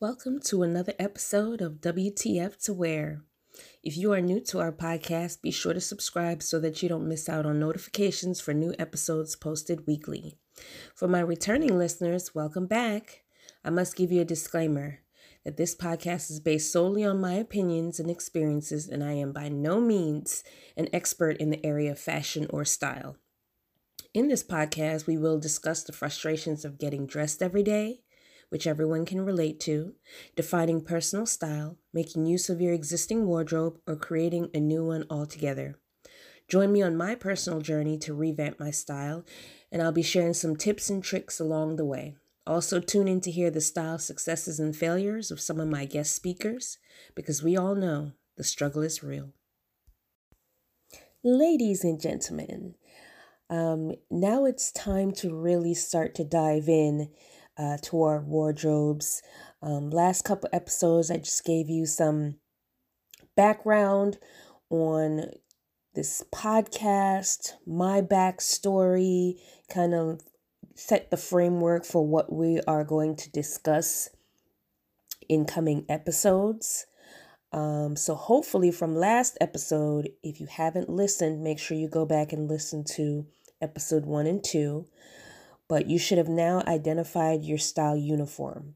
Welcome to another episode of WTF to Wear. If you are new to our podcast, be sure to subscribe so that you don't miss out on notifications for new episodes posted weekly. For my returning listeners, welcome back. I must give you a disclaimer that this podcast is based solely on my opinions and experiences, and I am by no means an expert in the area of fashion or style. In this podcast, we will discuss the frustrations of getting dressed every day which everyone can relate to, defining personal style, making use of your existing wardrobe, or creating a new one altogether. Join me on my personal journey to revamp my style, and I'll be sharing some tips and tricks along the way. Also, tune in to hear the style successes and failures of some of my guest speakers, because we all know the struggle is real. Ladies and gentlemen, um, now it's time to really start to dive in uh, to our wardrobes. Um, last couple episodes, I just gave you some background on this podcast, my backstory, kind of set the framework for what we are going to discuss in coming episodes. Um, so, hopefully, from last episode, if you haven't listened, make sure you go back and listen to episode one and two but you should have now identified your style uniform.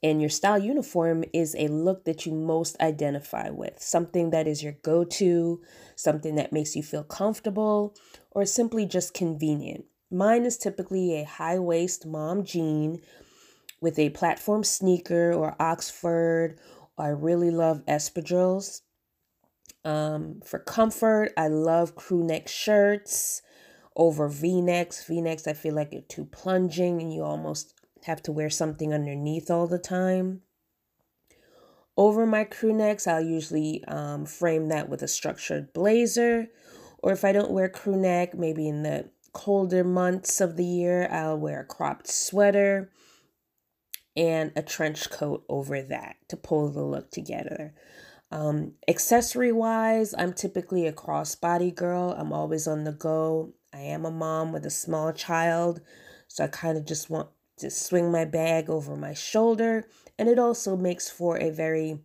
And your style uniform is a look that you most identify with, something that is your go to, something that makes you feel comfortable, or simply just convenient. Mine is typically a high waist mom jean with a platform sneaker or Oxford. I really love espadrilles. Um, for comfort, I love crew neck shirts over v-necks v-necks i feel like it's too plunging and you almost have to wear something underneath all the time over my crew necks i'll usually um, frame that with a structured blazer or if i don't wear crew neck maybe in the colder months of the year i'll wear a cropped sweater and a trench coat over that to pull the look together um, accessory wise, I'm typically a crossbody girl. I'm always on the go. I am a mom with a small child, so I kind of just want to swing my bag over my shoulder, and it also makes for a very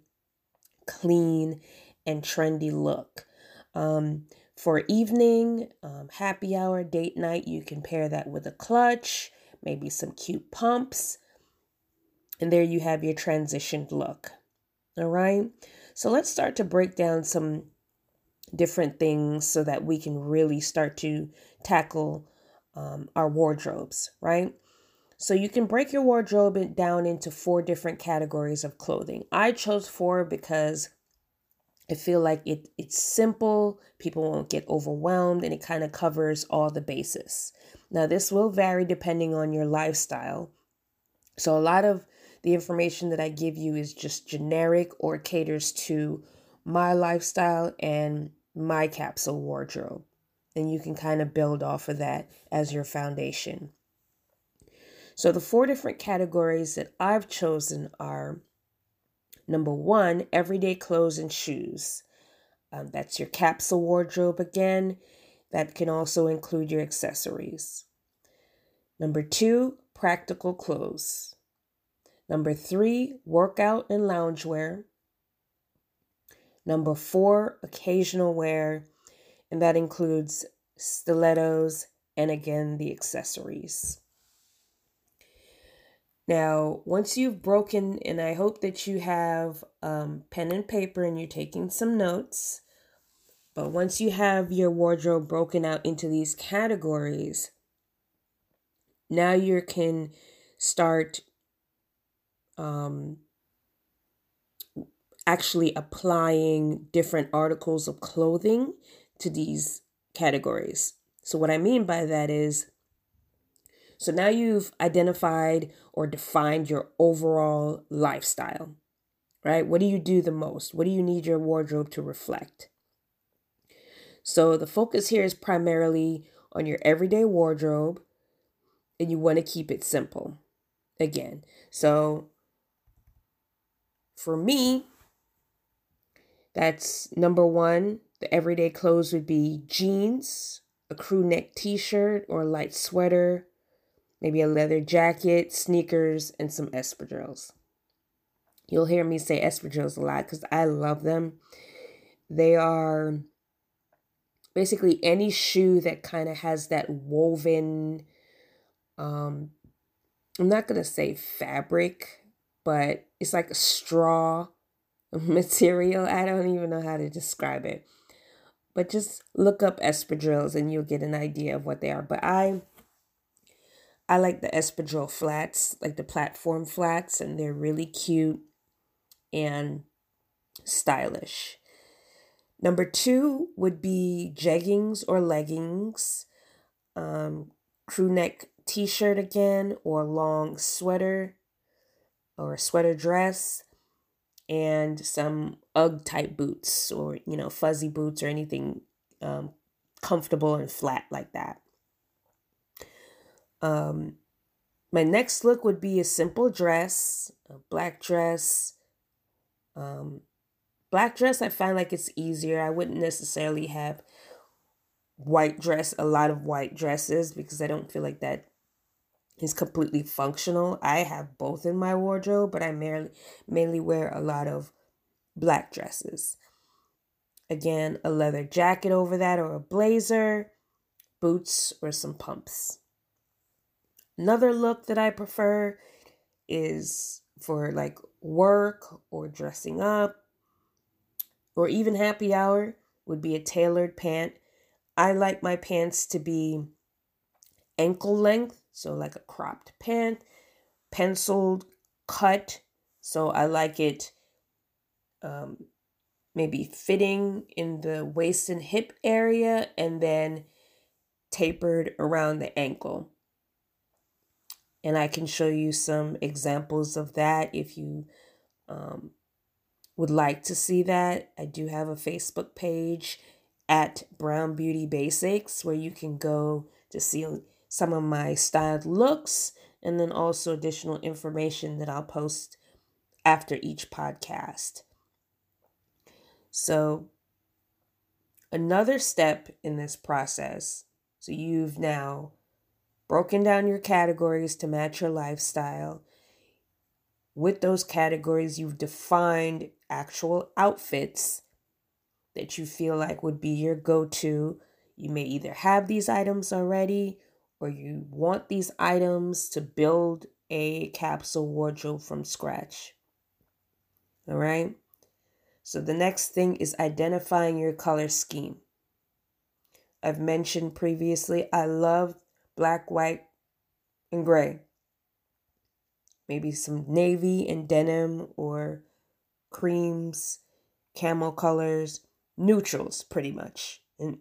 clean and trendy look. Um, for evening, um, happy hour, date night, you can pair that with a clutch, maybe some cute pumps, and there you have your transitioned look. All right, so let's start to break down some different things so that we can really start to tackle um, our wardrobes, right? So you can break your wardrobe down into four different categories of clothing. I chose four because I feel like it it's simple, people won't get overwhelmed, and it kind of covers all the bases. Now this will vary depending on your lifestyle. So a lot of the information that I give you is just generic or caters to my lifestyle and my capsule wardrobe. And you can kind of build off of that as your foundation. So, the four different categories that I've chosen are number one, everyday clothes and shoes. Um, that's your capsule wardrobe again. That can also include your accessories. Number two, practical clothes. Number three, workout and loungewear. Number four, occasional wear, and that includes stilettos and again the accessories. Now, once you've broken, and I hope that you have um, pen and paper and you're taking some notes, but once you have your wardrobe broken out into these categories, now you can start um, actually applying different articles of clothing to these categories. So, what I mean by that is so now you've identified or defined your overall lifestyle, right? What do you do the most? What do you need your wardrobe to reflect? So, the focus here is primarily on your everyday wardrobe, and you want to keep it simple. Again, so for me, that's number one, The everyday clothes would be jeans, a crew neck t shirt or light sweater, maybe a leather jacket, sneakers, and some espadrilles. You'll hear me say espadrilles a lot because I love them. They are basically any shoe that kind of has that woven, um, I'm not going to say fabric, but it's like a straw material. I don't even know how to describe it. But just look up espadrilles and you'll get an idea of what they are. But I I like the espadrille flats, like the platform flats, and they're really cute and stylish. Number two would be jeggings or leggings, um, crew neck t shirt again, or long sweater or a sweater dress, and some Ugg type boots or, you know, fuzzy boots or anything um, comfortable and flat like that. Um, my next look would be a simple dress, a black dress. Um, black dress, I find like it's easier. I wouldn't necessarily have white dress, a lot of white dresses, because I don't feel like that is completely functional. I have both in my wardrobe, but I mainly mainly wear a lot of black dresses. Again, a leather jacket over that or a blazer, boots or some pumps. Another look that I prefer is for like work or dressing up or even happy hour would be a tailored pant. I like my pants to be ankle length, so like a cropped pant, penciled, cut. So I like it um, maybe fitting in the waist and hip area and then tapered around the ankle and I can show you some examples of that if you um, would like to see that. I do have a Facebook page at Brown Beauty Basics where you can go to see some of my styled looks and then also additional information that I'll post after each podcast. So, another step in this process, so you've now broken down your categories to match your lifestyle. With those categories, you've defined actual outfits that you feel like would be your go to. You may either have these items already or you want these items to build a capsule wardrobe from scratch. All right. So the next thing is identifying your color scheme. I've mentioned previously, I love black, white, and gray. Maybe some navy and denim or creams, camel colors, neutrals, pretty much. And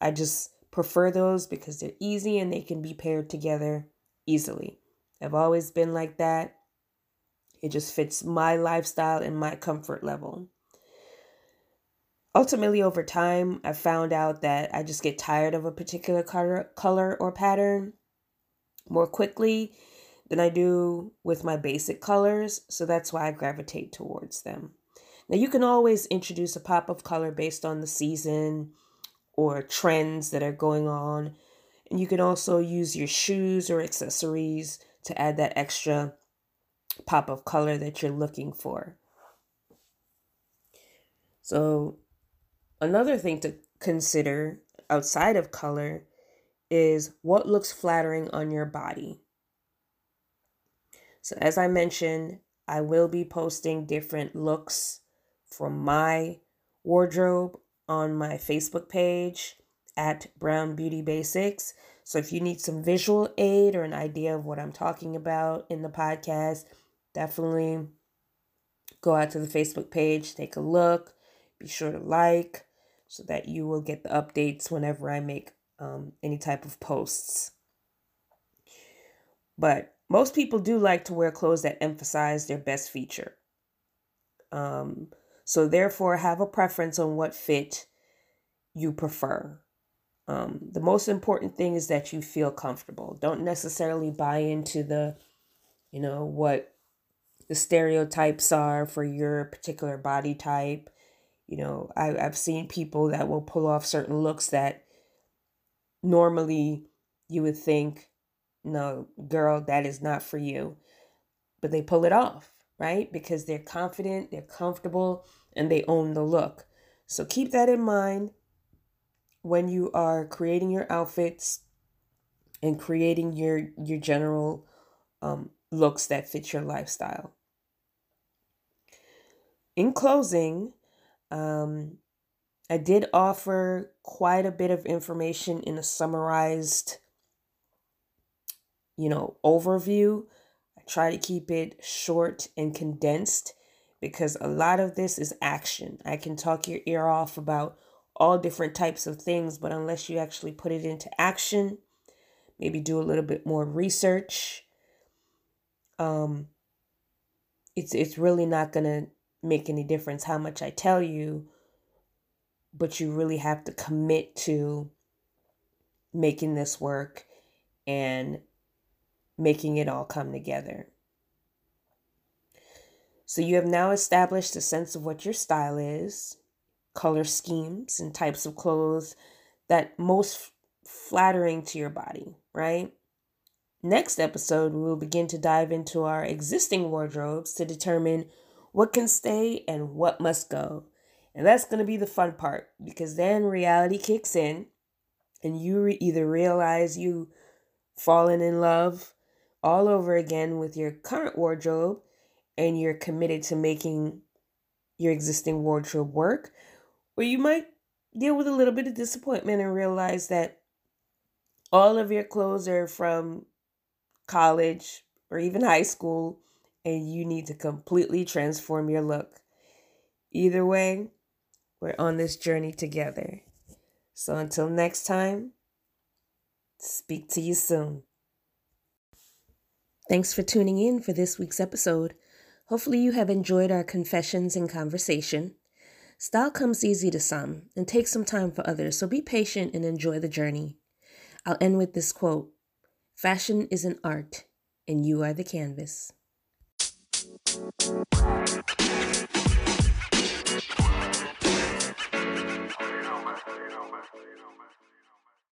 I just prefer those because they're easy and they can be paired together easily. I've always been like that. It just fits my lifestyle and my comfort level ultimately over time i found out that i just get tired of a particular color, color or pattern more quickly than i do with my basic colors so that's why i gravitate towards them. Now you can always introduce a pop of color based on the season or trends that are going on and you can also use your shoes or accessories to add that extra pop of color that you're looking for. So Another thing to consider outside of color is what looks flattering on your body. So, as I mentioned, I will be posting different looks from my wardrobe on my Facebook page at Brown Beauty Basics. So, if you need some visual aid or an idea of what I'm talking about in the podcast, definitely go out to the Facebook page, take a look, be sure to like, so that you will get the updates whenever I make um, any type of posts. But most people do like to wear clothes that emphasize their best feature. Um, so, therefore, have a preference on what fit you prefer. Um, the most important thing is that you feel comfortable. Don't necessarily buy into the, you know, what the stereotypes are for your particular body type You know, I, I've seen people that will pull off certain looks that normally you would think, no, girl, that is not for you. But they pull it off, right? Because they're confident, they're comfortable, and they own the look. So keep that in mind when you are creating your outfits and creating your your general um, looks that fit your lifestyle. In closing, um, I did offer quite a bit of information in a summarized, you know, overview. I try to keep it short and condensed because a lot of this is action. I can talk your ear off about all different types of things, but unless you actually put it into action, maybe do a little bit more research, um, it's it's really not gonna make any difference how much I tell you, but you really have to commit to making this work and making it all come together. So you have now established a sense of what your style is, color schemes, and types of clothes that most flattering to your body, right? Next episode, we will begin to dive into our existing wardrobes to determine what can stay and what must go. And that's going to be the fun part because then reality kicks in and you re- either realize you fallen in love all over again with your current wardrobe and you're committed to making your existing wardrobe work, or you might deal with a little bit of disappointment and realize that all of your clothes are from college or even high school and you need to completely transform your look. Either way, we're on this journey together. So until next time, speak to you soon. Thanks for tuning in for this week's episode. Hopefully, you have enjoyed our confessions and conversation. Style comes easy to some and takes some time for others, so be patient and enjoy the journey. I'll end with this quote Fashion is an art, and you are the canvas. Thank you.